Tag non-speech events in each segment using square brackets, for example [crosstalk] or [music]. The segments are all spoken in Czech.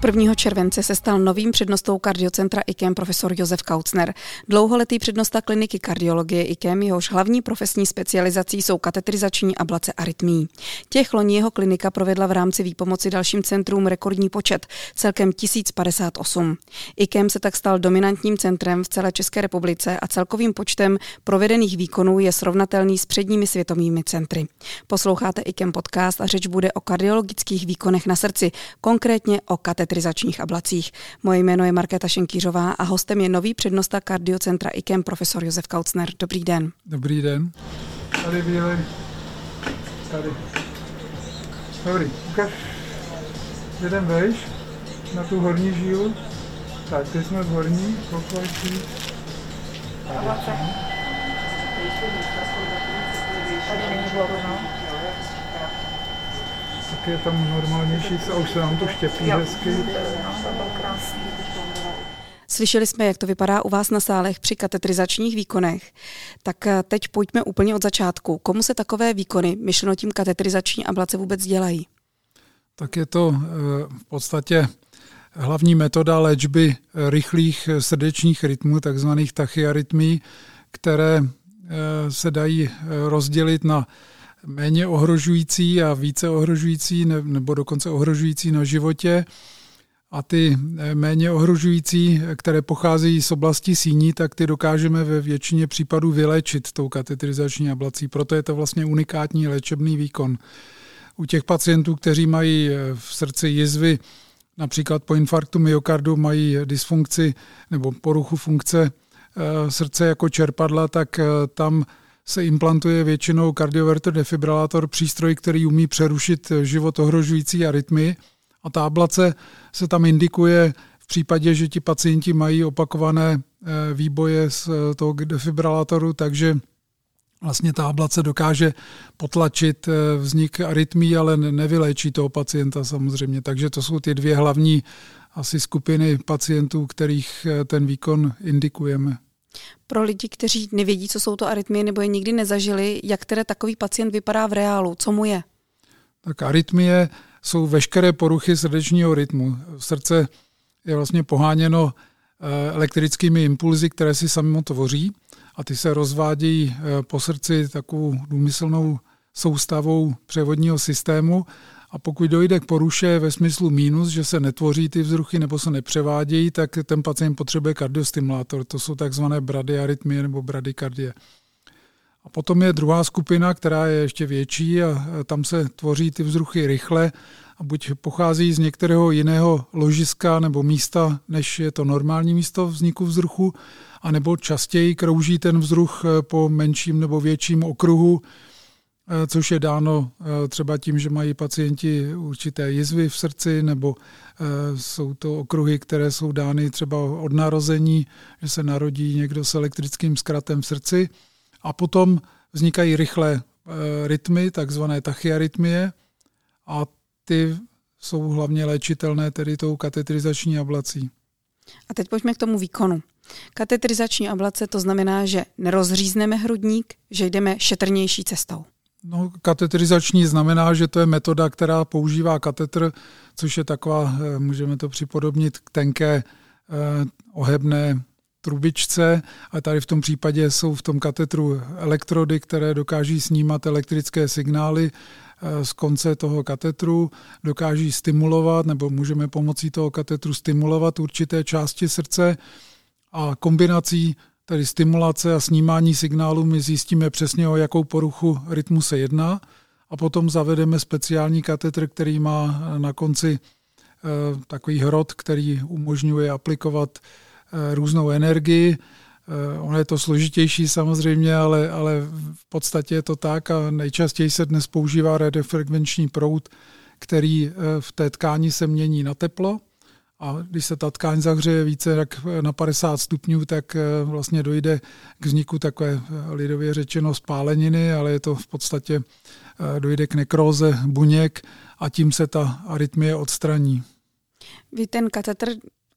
Od 1. července se stal novým přednostou kardiocentra IKEM profesor Josef Kaucner. Dlouholetý přednosta kliniky kardiologie IKEM, jehož hlavní profesní specializací jsou katetrizační ablace arytmí. Těch loni jeho klinika provedla v rámci výpomoci dalším centrům rekordní počet, celkem 1058. IKEM se tak stal dominantním centrem v celé České republice a celkovým počtem provedených výkonů je srovnatelný s předními světovými centry. Posloucháte IKEM podcast a řeč bude o kardiologických výkonech na srdci, konkrétně o katetrizačních ablacích. Moje jméno je Markéta Šenkýřová a hostem je nový přednosta kardiocentra IKEM profesor Josef Kaucner. Dobrý den. Dobrý den. Tady bílej. Tady. Dobrý, ukaž. Jeden vejš na tu horní žílu. Tak, teď jsme v horní, poklajší. Tady není no. Tak je tam normálnější a už se nám to štěpí Jo. hezky. Slyšeli jsme, jak to vypadá u vás na sálech při katetrizačních výkonech. Tak eh, teď pojďme úplně od začátku. Komu se takové výkony, myšleno tím katetrizační ablace, vůbec dělají? Tak je to eh, v podstatě hlavní metoda léčby eh, rychlých srdečních rytmů, takzvaných tachyarytmí, které eh, se dají rozdělit na méně ohrožující a více ohrožující, ne- nebo dokonce ohrožující na životě. A ty eh, méně ohrožující, které pocházejí z oblasti síní, tak ty dokážeme ve většině případů vyléčit tou katetrizační ablací. Proto je to vlastně unikátní léčebný výkon. U těch pacientů, kteří mají eh, v srdci jizvy, například po infarktu myokardu mají dysfunkci nebo poruchu funkce eh, srdce jako čerpadla, tak tam se implantuje většinou kardioverter defibrilátor, přístroj, který umí přerušit život ohrožující arytmy. A ta ablace se tam indikuje v případě, že ti pacienti mají opakované eh, výboje z eh, toho defibrilátoru, takže vlastně ta ablace dokáže potlačit eh, vznik arytmí, ale ne- nevyléčí toho pacienta samozřejmě. Takže to jsou ty dvě hlavní asi skupiny pacientů, kterých ten výkon indikujeme. Pro lidi, kteří nevědí, co jsou to arytmie nebo je nikdy nezažili, jak tedy takový pacient vypadá v reálu, co mu je? Tak arytmie jsou veškeré poruchy srdečního rytmu. Srdce je vlastně poháněno eh, elektrickými impulzy, které si samo tvoří a ty se rozvádějí eh, po srdci takovou důmyslnou soustavou převodního systému a pokud dojde k poruše ve smyslu mínus, že se netvoří ty vzruchy nebo se nepřevádějí, tak ten pacient potřebuje kardiostimulátor. To jsou takzvané bradyarytmie nebo bradykardie. A potom je druhá skupina, která je ještě větší a tam se tvoří ty vzruchy rychle a buď pochází z některého jiného ložiska nebo místa, než je to normální místo vzniku vzruchu, anebo častěji krouží ten vzruch eh, po menším nebo větším okruhu, což je dáno eh, třeba tím, že mají pacienti určité jizvy v srdci, nebo jsou to okruhy, které jsou dány třeba od narození, že se narodí někdo s elektrickým zkratem v srdci. A potom vznikají rychlé rytmy, takzvané tachyarytmie, a ty jsou hlavně léčitelné tedy tou katetrizační ablací. A teď pojďme k tomu výkonu. Katetrizační ablace to znamená, že nerozřízneme hrudník, že jdeme šetrnější cestou. No, katetrizační znamená, že to je metoda, která používá katetr, což je taková, můžeme to připodobnit k tenké eh, ohebné trubičce a tady v tom případě jsou v tom katetru elektrody, které dokáží snímat elektrické signály z konce toho katetru, dokáží stimulovat nebo můžeme pomocí toho katetru stimulovat určité části srdce a kombinací tedy stimulace a snímání signálu my zjistíme přesně o jakou poruchu rytmu se jedná a potom zavedeme speciální katetr, který má na konci takový hrot, který umožňuje aplikovat různou energii. Ono je to složitější samozřejmě, ale, ale v podstatě je to tak a nejčastěji se dnes používá radiofrekvenční proud, který v té tkáni se mění na teplo a když se ta tkáň zahřeje více jak na 50 stupňů, tak vlastně dojde k vzniku takové lidově řečeno spáleniny, ale je to v podstatě dojde k nekróze buněk a tím se ta arytmie odstraní. Vy ten katetr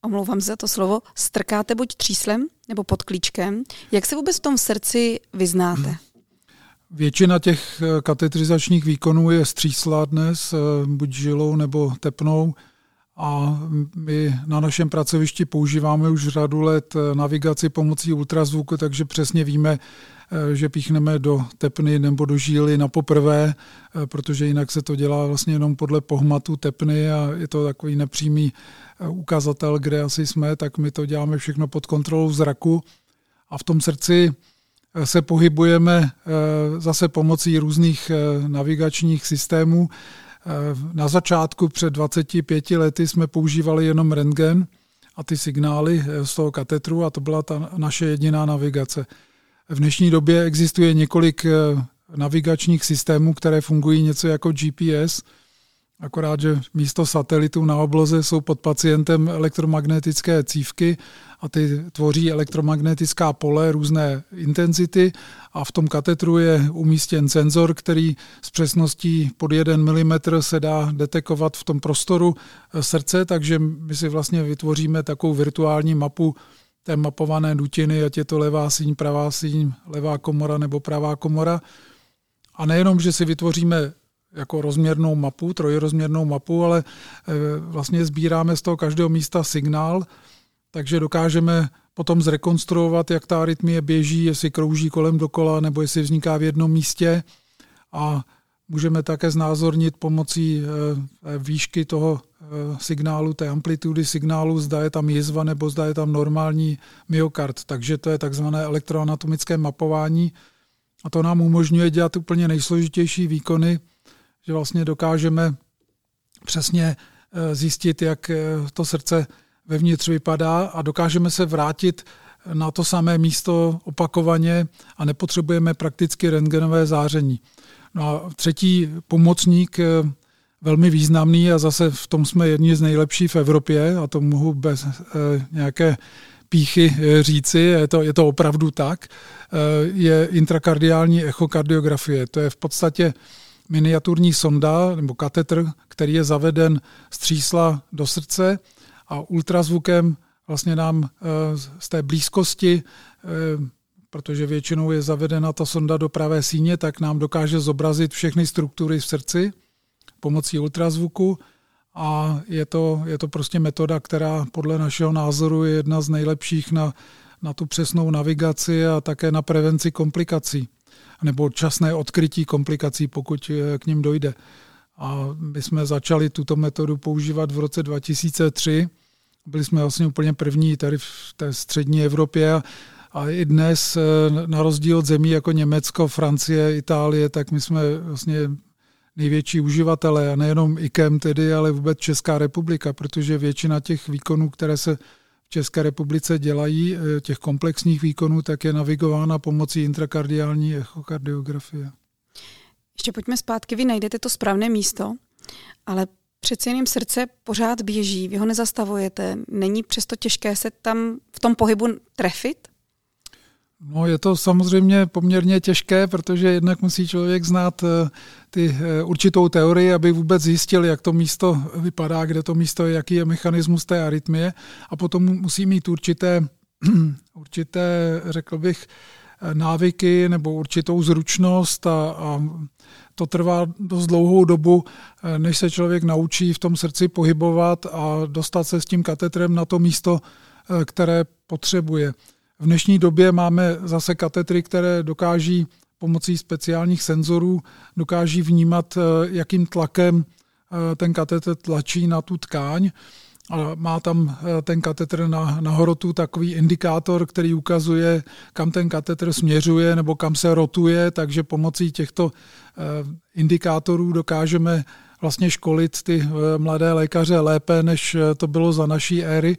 omlouvám se za to slovo, strkáte buď tříslem nebo pod klíčkem. Jak se vůbec v tom srdci vyznáte? [clears throat] Většina těch katetrizačních výkonů je stříslá dnes, buď žilou nebo tepnou. A my na našem pracovišti používáme už řadu let navigaci pomocí ultrazvuku, takže přesně víme, že píchneme do tepny nebo do žíly na poprvé, protože jinak se to dělá vlastně jenom podle pohmatu tepny a je to takový nepřímý ukazatel, kde asi jsme, tak my to děláme všechno pod kontrolou zraku. A v tom srdci se pohybujeme zase pomocí různých navigačních systémů, Eh, na začátku před 25 lety jsme používali jenom rentgen a ty signály eh, z toho katetru a to byla ta naše jediná navigace. V dnešní době existuje několik eh, navigačních systémů, které fungují něco jako GPS, Akorát, že místo satelitu na obloze jsou pod pacientem elektromagnetické cívky a ty tvoří elektromagnetická pole různé intenzity a v tom katetru je umístěn senzor, který s přesností pod 1 mm se dá detekovat v tom prostoru eh, srdce, takže my si vlastně vytvoříme takovou virtuální mapu té mapované dutiny, ať je to levá síň, pravá síň, levá komora nebo pravá komora. A nejenom, že si vytvoříme jako rozměrnou mapu, trojrozměrnou mapu, ale eh, vlastně sbíráme z toho každého místa signál, takže dokážeme potom zrekonstruovat, jak ta arytmie běží, jestli krouží kolem dokola, nebo jestli vzniká v jednom místě. A můžeme také znázornit pomocí eh, výšky toho eh, signálu, té amplitudy signálu, zda je tam jizva nebo zda je tam normální myokard. Takže to je takzvané elektroanatomické mapování a to nám umožňuje dělat úplně nejsložitější výkony, že vlastně dokážeme přesně eh, zjistit, jak eh, to srdce vevnitř vypadá a dokážeme se vrátit na to samé místo opakovaně a nepotřebujeme prakticky rentgenové záření. No a třetí pomocník, eh, velmi významný a zase v tom jsme jedni z nejlepší v Evropě a to mohu bez nějaké píchy říci, je to, je to opravdu tak, je intrakardiální echokardiografie. To je v podstatě miniaturní sonda nebo katetr, který je zaveden z třísla do srdce a ultrazvukem vlastně nám eh, z té blízkosti, eh, protože většinou je zavedena ta sonda do pravé síně, tak nám dokáže zobrazit všechny struktury v srdci pomocí ultrazvuku a je to, je to prostě metoda, která podle našeho názoru je jedna z nejlepších na, na tu přesnou navigaci a také na prevenci komplikací nebo časné odkrytí komplikací, pokud eh, k ním dojde. A my jsme začali tuto metodu používat v roce 2003. Byli jsme vlastně úplně první tady v té střední Evropě a i dnes, eh, na rozdíl od zemí jako Německo, Francie, Itálie, tak my jsme vlastně největší uživatelé a nejenom IKEM tedy, ale vůbec Česká republika, protože většina těch výkonů, které se České republice dělají, eh, těch komplexních výkonů, tak je navigována pomocí intrakardiální echokardiografie. Ještě pojďme zpátky, vy najdete to správné místo, ale přece jen srdce pořád běží, vy ho nezastavujete. Není přesto těžké se tam v tom pohybu trefit? No je to samozřejmě poměrně těžké, protože jednak musí člověk znát eh, ty eh, určitou teorii, aby vůbec zjistil, jak to místo vypadá, kde to místo je, jaký je mechanismus té arytmie a potom musí mít určité, [clears throat] určité řekl bych, eh, návyky nebo určitou zručnost a, a to trvá dost dlouhou dobu, než se člověk naučí v tom srdci pohybovat a dostat se s tím katetrem na to místo, které potřebuje. V dnešní době máme zase katetry, které dokáží pomocí speciálních senzorů dokáží vnímat, eh, jakým tlakem eh, ten katetr tlačí na tu tkáň. A má tam eh, ten katetr na, na horotu takový indikátor, který ukazuje, kam ten katetr směřuje nebo kam se rotuje, takže pomocí těchto indikátorů dokážeme vlastně školit ty mladé lékaře lépe, než to bylo za naší éry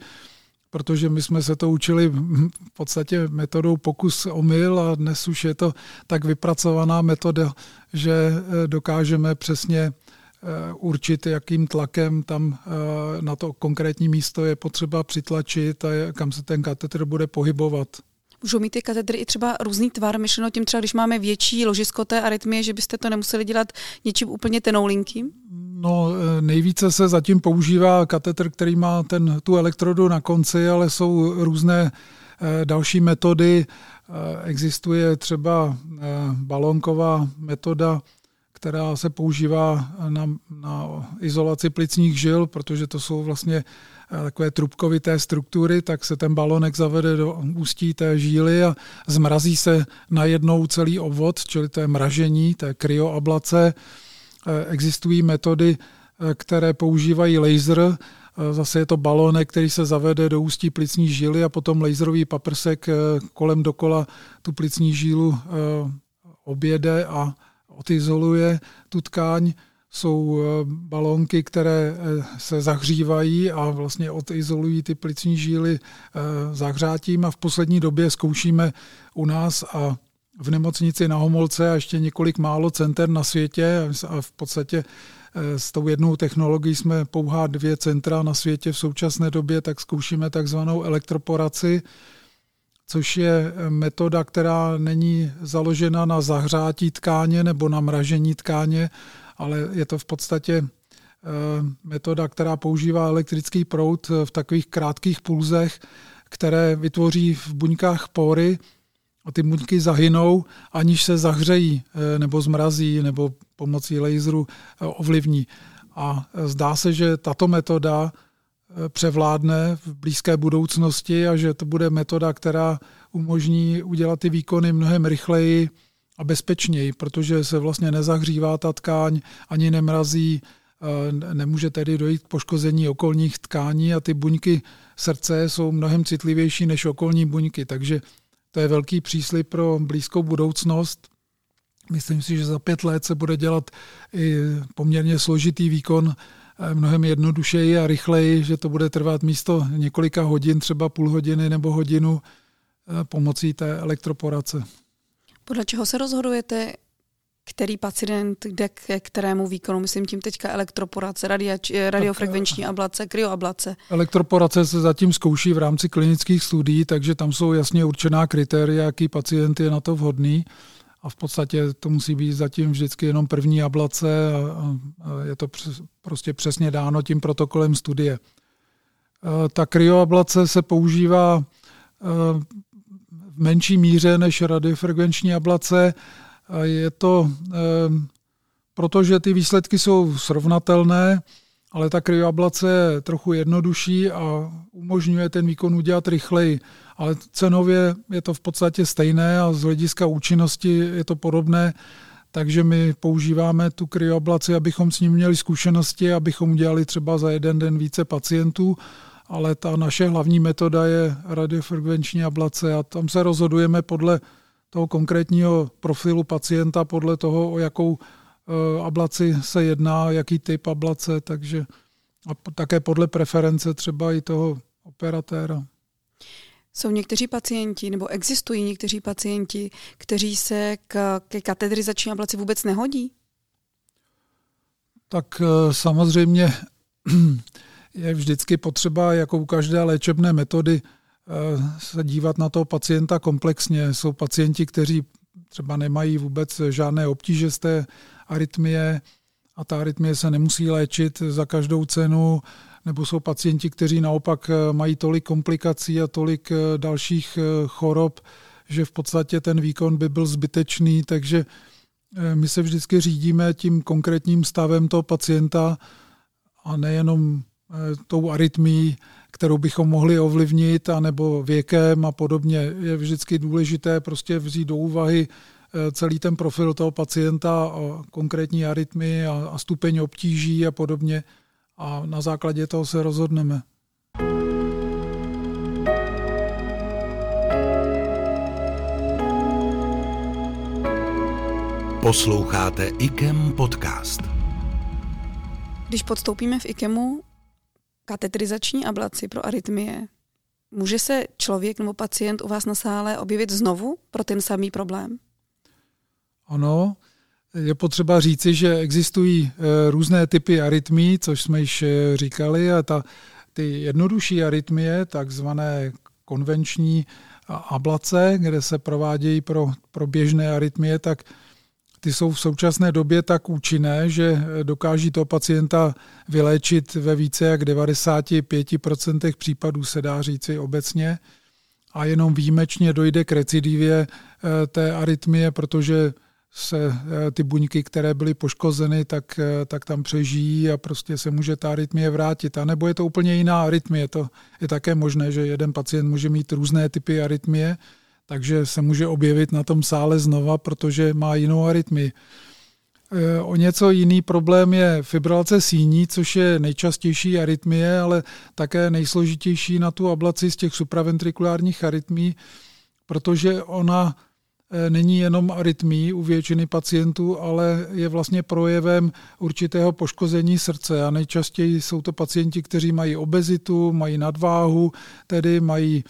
protože my jsme se to učili v podstatě metodou pokus omyl a dnes už je to tak vypracovaná metoda, že eh, dokážeme přesně eh, určit, jakým tlakem tam eh, na to konkrétní místo je potřeba přitlačit a kam se ten katetr bude pohybovat. Můžou mít ty katedry i třeba různý tvar, myšleno tím třeba, když máme větší ložisko té arytmie, že byste to nemuseli dělat něčím úplně tenoulinkým? No, e, nejvíce se zatím používá katetr, který má ten, tu elektrodu na konci, ale jsou různé e, další metody. E, existuje třeba balonková metoda, která se používá na, na izolaci plicních žil, protože to jsou vlastně takové trubkovité struktury, tak se ten balonek zavede do ústí té žíly a zmrazí se najednou celý obvod, čili to je mražení, to je kryoablace. Existují metody, které používají laser, Zase je to balonek, který se zavede do ústí plicní žíly a potom laserový paprsek kolem dokola tu plicní žílu objede a odizoluje tu tkáň. Jsou eh, balónky, které eh, se zahřívají a vlastně odizolují ty plicní žíly eh, zahřátím. A v poslední době zkoušíme u nás a v nemocnici na Homolce a ještě několik málo center na světě. A v podstatě s tou jednou technologií jsme pouhá dvě centra na světě v současné době, tak zkoušíme takzvanou elektroporaci, což je metoda, která není založena na zahřátí tkáně nebo na mražení tkáně, ale je to v podstatě eh, metoda, která používá elektrický proud v takových krátkých pulzech, které vytvoří v buňkách pory a ty buňky zahynou, aniž se zahřejí eh, nebo zmrazí nebo pomocí laseru eh, ovlivní. A zdá se, že tato metoda převládne v blízké budoucnosti a že to bude metoda, která umožní udělat ty výkony mnohem rychleji a bezpečněji, protože se vlastně nezahřívá ta tkáň, ani nemrazí, nemůže tedy dojít k poškození okolních tkání a ty buňky srdce jsou mnohem citlivější než okolní buňky, takže to je velký příslip pro blízkou budoucnost. Myslím si, že za pět let se bude dělat i poměrně složitý výkon Eh, mnohem jednodušeji a rychleji, že to bude trvat místo několika hodin, třeba půl hodiny nebo hodinu eh, pomocí té elektroporace. Podle čeho se rozhodujete, který pacient jde ke kterému výkonu, myslím tím teďka elektroporace, radiač, eh, radiofrekvenční ablace, kryoablace? Elektroporace se zatím zkouší v rámci klinických studií, takže tam jsou jasně určená kritéria, jaký pacient je na to vhodný a v podstatě to musí být zatím vždycky jenom první ablace a, je to prostě přesně dáno tím protokolem studie. E, ta kryoablace se používá v menší míře než radiofrekvenční ablace. Je to, e, protože ty výsledky jsou srovnatelné, ale ta kryoablace je trochu jednodušší a umožňuje ten výkon udělat rychleji ale cenově je to v podstatě stejné a z hlediska účinnosti je to podobné, takže my používáme tu kryoablaci, abychom s ním měli zkušenosti, abychom udělali třeba za jeden den více pacientů, ale ta naše hlavní metoda je radiofrekvenční ablace a tam se rozhodujeme podle toho konkrétního profilu pacienta, podle toho, o jakou eh, ablaci se jedná, jaký typ ablace, takže a také podle preference třeba i toho operatéra. Jsou někteří pacienti, nebo existují někteří pacienti, kteří se k, ke katedrizační ablaci vůbec nehodí? Tak eh, samozřejmě [clears throat] je vždycky potřeba, jako u každé léčebné metody, eh, se dívat na toho pacienta komplexně. Jsou pacienti, kteří třeba nemají vůbec žádné obtíže z té arytmie a ta arytmie se nemusí léčit za každou cenu nebo jsou pacienti, kteří naopak eh, mají tolik komplikací a tolik eh, dalších chorob, že v podstatě ten výkon by byl zbytečný, takže my se vždycky řídíme tím konkrétním stavem toho pacienta a nejenom tou arytmí, kterou bychom mohli ovlivnit, anebo věkem a podobně. Je vždycky důležité prostě vzít do úvahy celý ten profil toho pacienta, konkrétní arytmy a stupeň obtíží a podobně a na základě toho se rozhodneme. Posloucháte IKEM podcast. Když podstoupíme v IKEMu katetrizační ablaci pro arytmie, může se člověk nebo pacient u vás na sále objevit znovu pro ten samý problém? Ano, je potřeba říci, že existují eh, různé typy arytmí, což jsme již eh, říkali, a ta, ty jednodušší arytmie, takzvané konvenční ablace, kde se provádějí pro, pro běžné arytmie, tak ty jsou v současné době tak účinné, že eh, dokáží toho pacienta vyléčit ve více jak 95% případů, se dá říci obecně. A jenom výjimečně dojde k recidivě té arytmie, protože se ty buňky, které byly poškozeny, tak, tak tam přežijí a prostě se může ta arytmie vrátit. A nebo je to úplně jiná arytmie. To je také možné, že jeden pacient může mít různé typy arytmie, takže se může objevit na tom sále znova, protože má jinou arytmii. E, o něco jiný problém je fibrilace síní, což je nejčastější arytmie, ale také nejsložitější na tu ablaci z těch supraventrikulárních arytmí, protože ona e, není jenom arytmí u většiny pacientů, ale je vlastně projevem určitého poškození srdce. A nejčastěji jsou to pacienti, kteří mají obezitu, mají nadváhu, tedy mají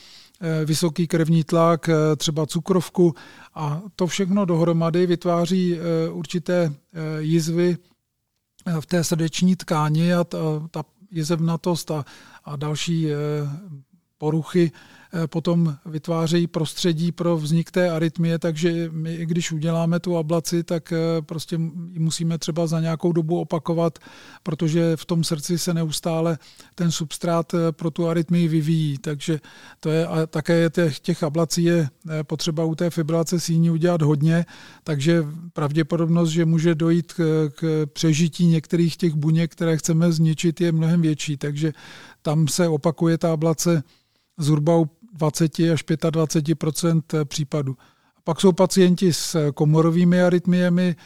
vysoký krevní tlak, eh, třeba cukrovku a to všechno dohromady vytváří eh, určité jizvy v té srdeční tkáni a ta, ta jezevnatost a, další poruchy Eh, potom vytvářejí prostředí pro vznik té arytmie, takže my, když uděláme tu ablaci, tak eh, prostě ji musíme třeba za nějakou dobu opakovat, protože v tom srdci se neustále ten substrát eh, pro tu arytmii vyvíjí. Takže to je, a také těch, těch ablací je potřeba u té fibrilace síní udělat hodně, takže pravděpodobnost, že může dojít k, k přežití některých těch buněk, které chceme zničit, je mnohem větší. Takže tam se opakuje ta ablace zhruba 20 až 25% případů. A pak jsou pacienti s komorovými arytmiemi,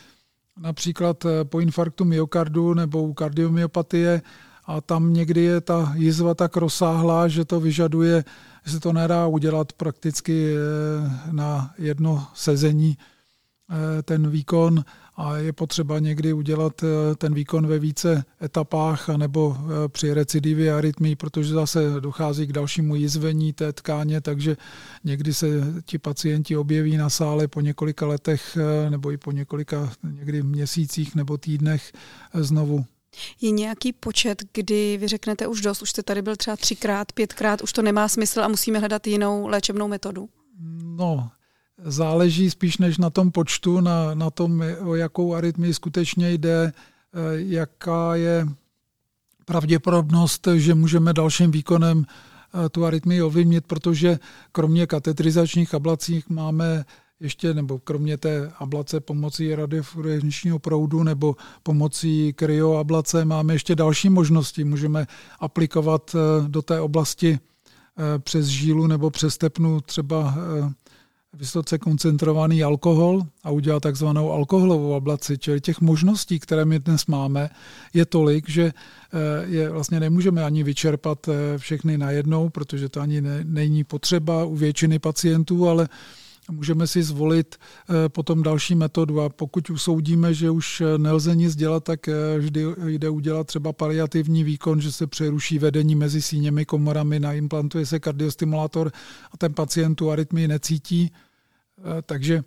například po infarktu myokardu nebo u kardiomyopatie a tam někdy je ta jizva tak rozsáhlá, že to vyžaduje, že se to nedá udělat prakticky eh, na jedno sezení eh, ten výkon a je potřeba někdy udělat eh, ten výkon ve více etapách anebo eh, při recidivě arytmii, protože zase dochází k dalšímu jizvení té tkáně, takže někdy se ti pacienti objeví na sále po několika letech eh, nebo i po několika někdy měsících nebo týdnech znovu. Je nějaký počet, kdy vy řeknete už dost, už jste tady byl třeba třikrát, pětkrát, už to nemá smysl a musíme hledat jinou léčebnou metodu? No, záleží spíš než na tom počtu, na, na tom, o jakou arytmii skutečně jde, eh, jaká je pravděpodobnost, že můžeme dalším výkonem eh, tu arytmii ovlivnit, protože kromě katetrizačních ablací máme ještě, nebo kromě té ablace pomocí radiofrekvenčního proudu nebo pomocí kryoablace máme ještě další možnosti. Můžeme aplikovat eh, do té oblasti přes žílu nebo přes tepnu třeba vysoce koncentrovaný alkohol a udělat takzvanou alkoholovou ablaci. Čili těch možností, které my dnes máme, je tolik, že eh, je vlastně nemůžeme ani vyčerpat eh, všechny najednou, protože to ani ne, není potřeba u většiny pacientů, ale můžeme si zvolit eh, potom další metodu a pokud usoudíme, že už nelze nic dělat, tak vždy jde udělat třeba paliativní výkon, že se přeruší vedení mezi síněmi komorami, naimplantuje se kardiostimulátor a ten pacient tu arytmii necítí. Eh, takže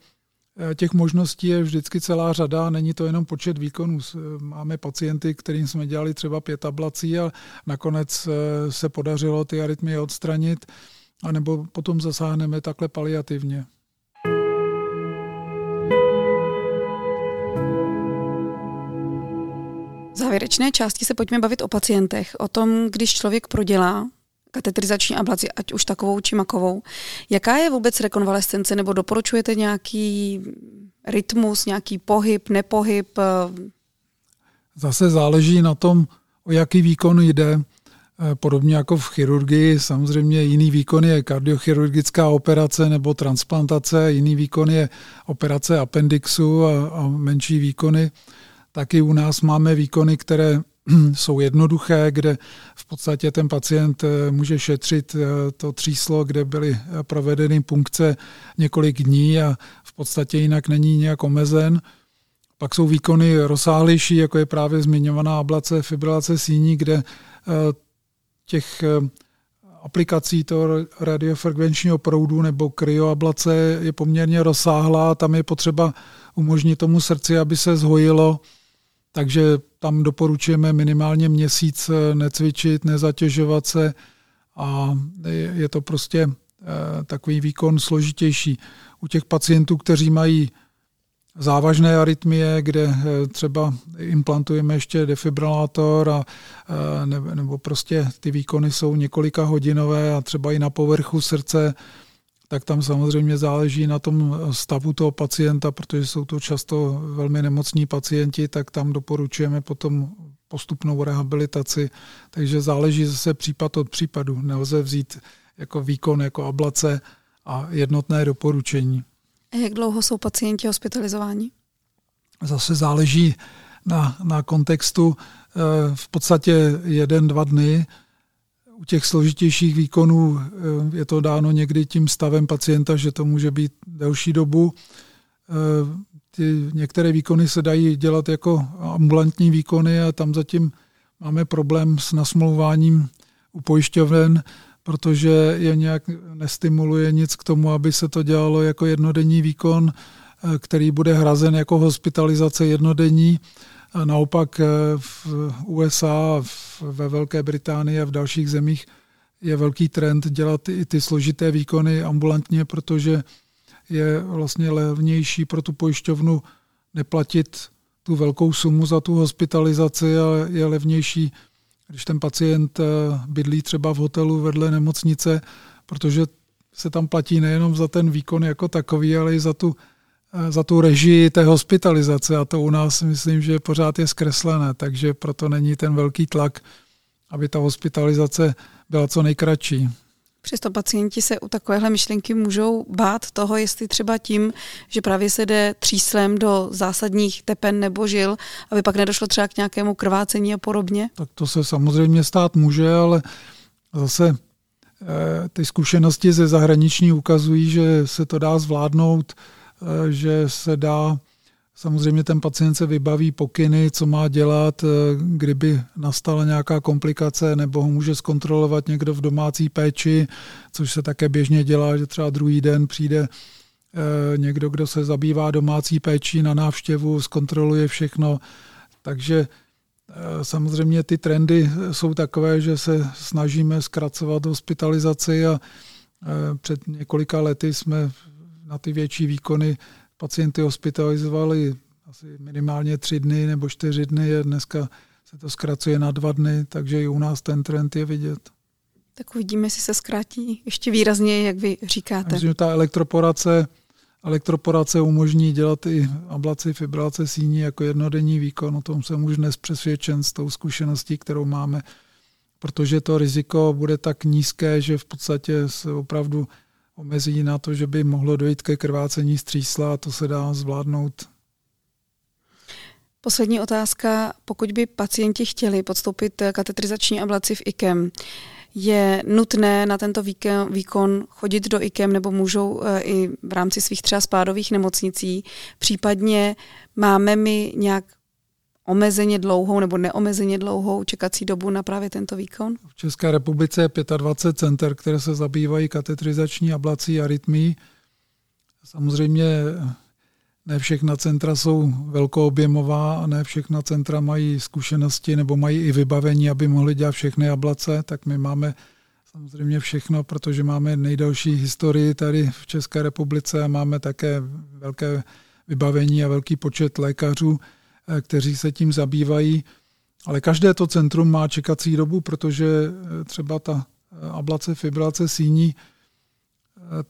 eh, těch možností je vždycky celá řada, není to jenom počet výkonů. Máme pacienty, kterým jsme dělali třeba pět ablací a nakonec se podařilo ty arytmie odstranit, anebo potom zasáhneme takhle paliativně. Závěrečné části se pojďme bavit o pacientech, o tom, když člověk prodělá katetrizační ablaci, ať už takovou či makovou. Jaká je vůbec rekonvalescence, nebo doporučujete nějaký rytmus, nějaký pohyb, nepohyb? Zase záleží na tom, o jaký výkon jde. Podobně jako v chirurgii, samozřejmě jiný výkon je kardiochirurgická operace nebo transplantace, jiný výkon je operace appendixu a, a menší výkony Taky u nás máme výkony, které [clears throat] jsou jednoduché, kde v podstatě ten pacient eh, může šetřit eh, to tříslo, kde byly eh, provedeny punkce několik dní a v podstatě jinak není nějak omezen. Pak jsou výkony rozsáhlejší, jako je právě zmiňovaná ablace, fibrilace síní, kde těch aplikací toho radiofrekvenčního proudu nebo kryoablace je poměrně rozsáhlá. Tam je potřeba umožnit tomu srdci, aby se zhojilo takže tam doporučujeme minimálně měsíc eh, necvičit, nezatěžovat se a je to prostě eh, takový výkon složitější. U těch pacientů, kteří mají závažné arytmie, kde eh, třeba implantujeme ještě defibrilátor a, nebo prostě ty výkony jsou několika hodinové a třeba i na povrchu srdce, tak tam samozřejmě záleží na tom stavu toho pacienta, protože jsou to často velmi nemocní pacienti, tak tam doporučujeme potom postupnou rehabilitaci. Takže záleží zase případ od případu. Nelze vzít jako výkon, jako ablace a jednotné doporučení. A jak dlouho jsou pacienti hospitalizováni? Zase záleží na, na kontextu. Eh, v podstatě jeden, dva dny u těch složitějších výkonů eh, je to dáno někdy tím stavem pacienta, že to může být delší dobu. Eh, ty některé výkony se dají dělat jako ambulantní výkony a tam zatím máme problém s nasmlouváním u pojišťoven, protože je nějak nestimuluje nic k tomu, aby se to dělalo jako jednodenní výkon, eh, který bude hrazen jako hospitalizace jednodenní. Naopak eh, v USA, ve Velké Británii a v dalších zemích je velký trend dělat i ty složité výkony ambulantně, protože je vlastně levnější pro tu pojišťovnu neplatit tu velkou sumu za tu hospitalizaci a je levnější, když ten pacient eh, bydlí třeba v hotelu vedle nemocnice, protože se tam platí nejenom za ten výkon jako takový, ale i za tu za tu režii té hospitalizace a to u nás myslím, že pořád je zkreslené, takže proto není ten velký tlak, aby ta hospitalizace byla co nejkratší. Přesto pacienti se u takovéhle myšlenky můžou bát toho, jestli třeba tím, že právě se jde tříslem do zásadních tepen nebo žil, aby pak nedošlo třeba k nějakému krvácení a podobně? Tak to se samozřejmě stát může, ale zase eh, ty zkušenosti ze zahraniční ukazují, že se to dá zvládnout Eh, že se dá, samozřejmě ten pacient se vybaví pokyny, co má dělat, eh, kdyby nastala nějaká komplikace, nebo ho může zkontrolovat někdo v domácí péči, což se také běžně dělá, že třeba druhý den přijde eh, někdo, kdo se zabývá domácí péčí na návštěvu, zkontroluje všechno. Takže samozřejmě ty trendy jsou takové, že se snažíme zkracovat hospitalizaci a před několika lety jsme na ty větší výkony pacienty hospitalizovali asi minimálně tři dny nebo čtyři dny. Dneska se to zkracuje na dva dny, takže i u nás ten trend je vidět. Tak uvidíme, jestli se zkrátí ještě výrazně, jak vy říkáte. Myslím, že ta elektroporace, elektroporace umožní dělat i ablaci fibrilace síní jako jednodenní výkon. O tom jsem už dnes přesvědčen s tou zkušeností, kterou máme, protože to riziko bude tak nízké, že v podstatě se opravdu omezí na to, že by mohlo dojít ke krvácení z třísla a to se dá zvládnout. Poslední otázka. Pokud by pacienti chtěli podstoupit katetrizační ablaci v IKEM, je nutné na tento výkon chodit do IKEM nebo můžou eh, i v rámci svých třeba spádových nemocnicí. Případně máme mi nějak omezeně dlouhou nebo neomezeně dlouhou čekací dobu na právě tento výkon? V České republice je 25 center, které se zabývají katetrizační ablací a rytmí. Samozřejmě ne všechna centra jsou velkoobjemová a ne všechna centra mají zkušenosti nebo mají i vybavení, aby mohli dělat všechny ablace, tak my máme samozřejmě všechno, protože máme nejdelší historii tady v České republice a máme také velké vybavení a velký počet lékařů, kteří se tím zabývají. Ale každé to centrum má čekací dobu, protože eh, třeba ta eh, ablace, fibrilace síní,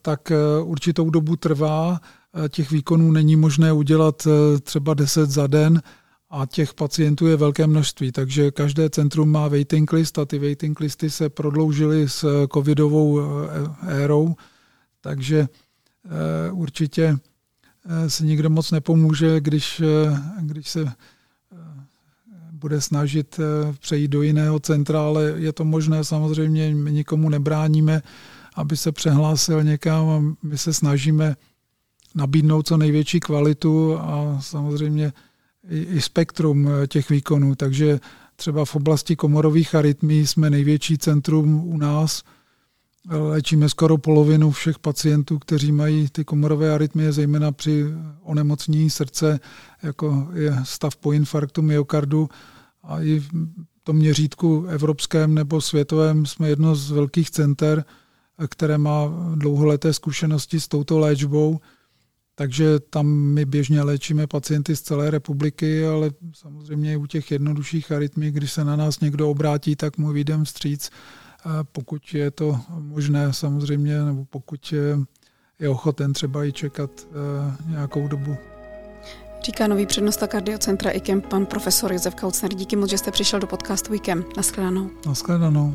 tak určitou dobu trvá. Těch výkonů není možné udělat třeba 10 za den a těch pacientů je velké množství, takže každé centrum má waiting list a ty waiting listy se prodloužily s covidovou érou, takže určitě Eh, si nikdo moc nepomůže, když, eh, když se eh, bude snažit přejít do jiného centra, ale je to možné, samozřejmě my nikomu nebráníme, aby se přehlásil někam a my se snažíme nabídnout co největší kvalitu a samozřejmě i spektrum těch výkonů. Takže třeba v oblasti komorových arytmí jsme největší centrum u nás – Léčíme skoro polovinu všech pacientů, kteří mají ty komorové arytmie, zejména při onemocnění srdce, jako je stav po infarktu myokardu. A i v tom měřítku evropském nebo světovém jsme jedno z velkých center, které má dlouholeté zkušenosti s touto léčbou. Takže tam my běžně léčíme pacienty z celé republiky, ale samozřejmě i u těch jednodušších arytmí, když se na nás někdo obrátí, tak mu vyjdem vstříc pokud je to možné samozřejmě, nebo pokud je ochoten třeba i čekat nějakou dobu. Říká nový přednosta kardiocentra IKEM pan profesor Josef Kaucner. Díky moc, že jste přišel do podcastu IKEM. Naschledanou. Naschledanou.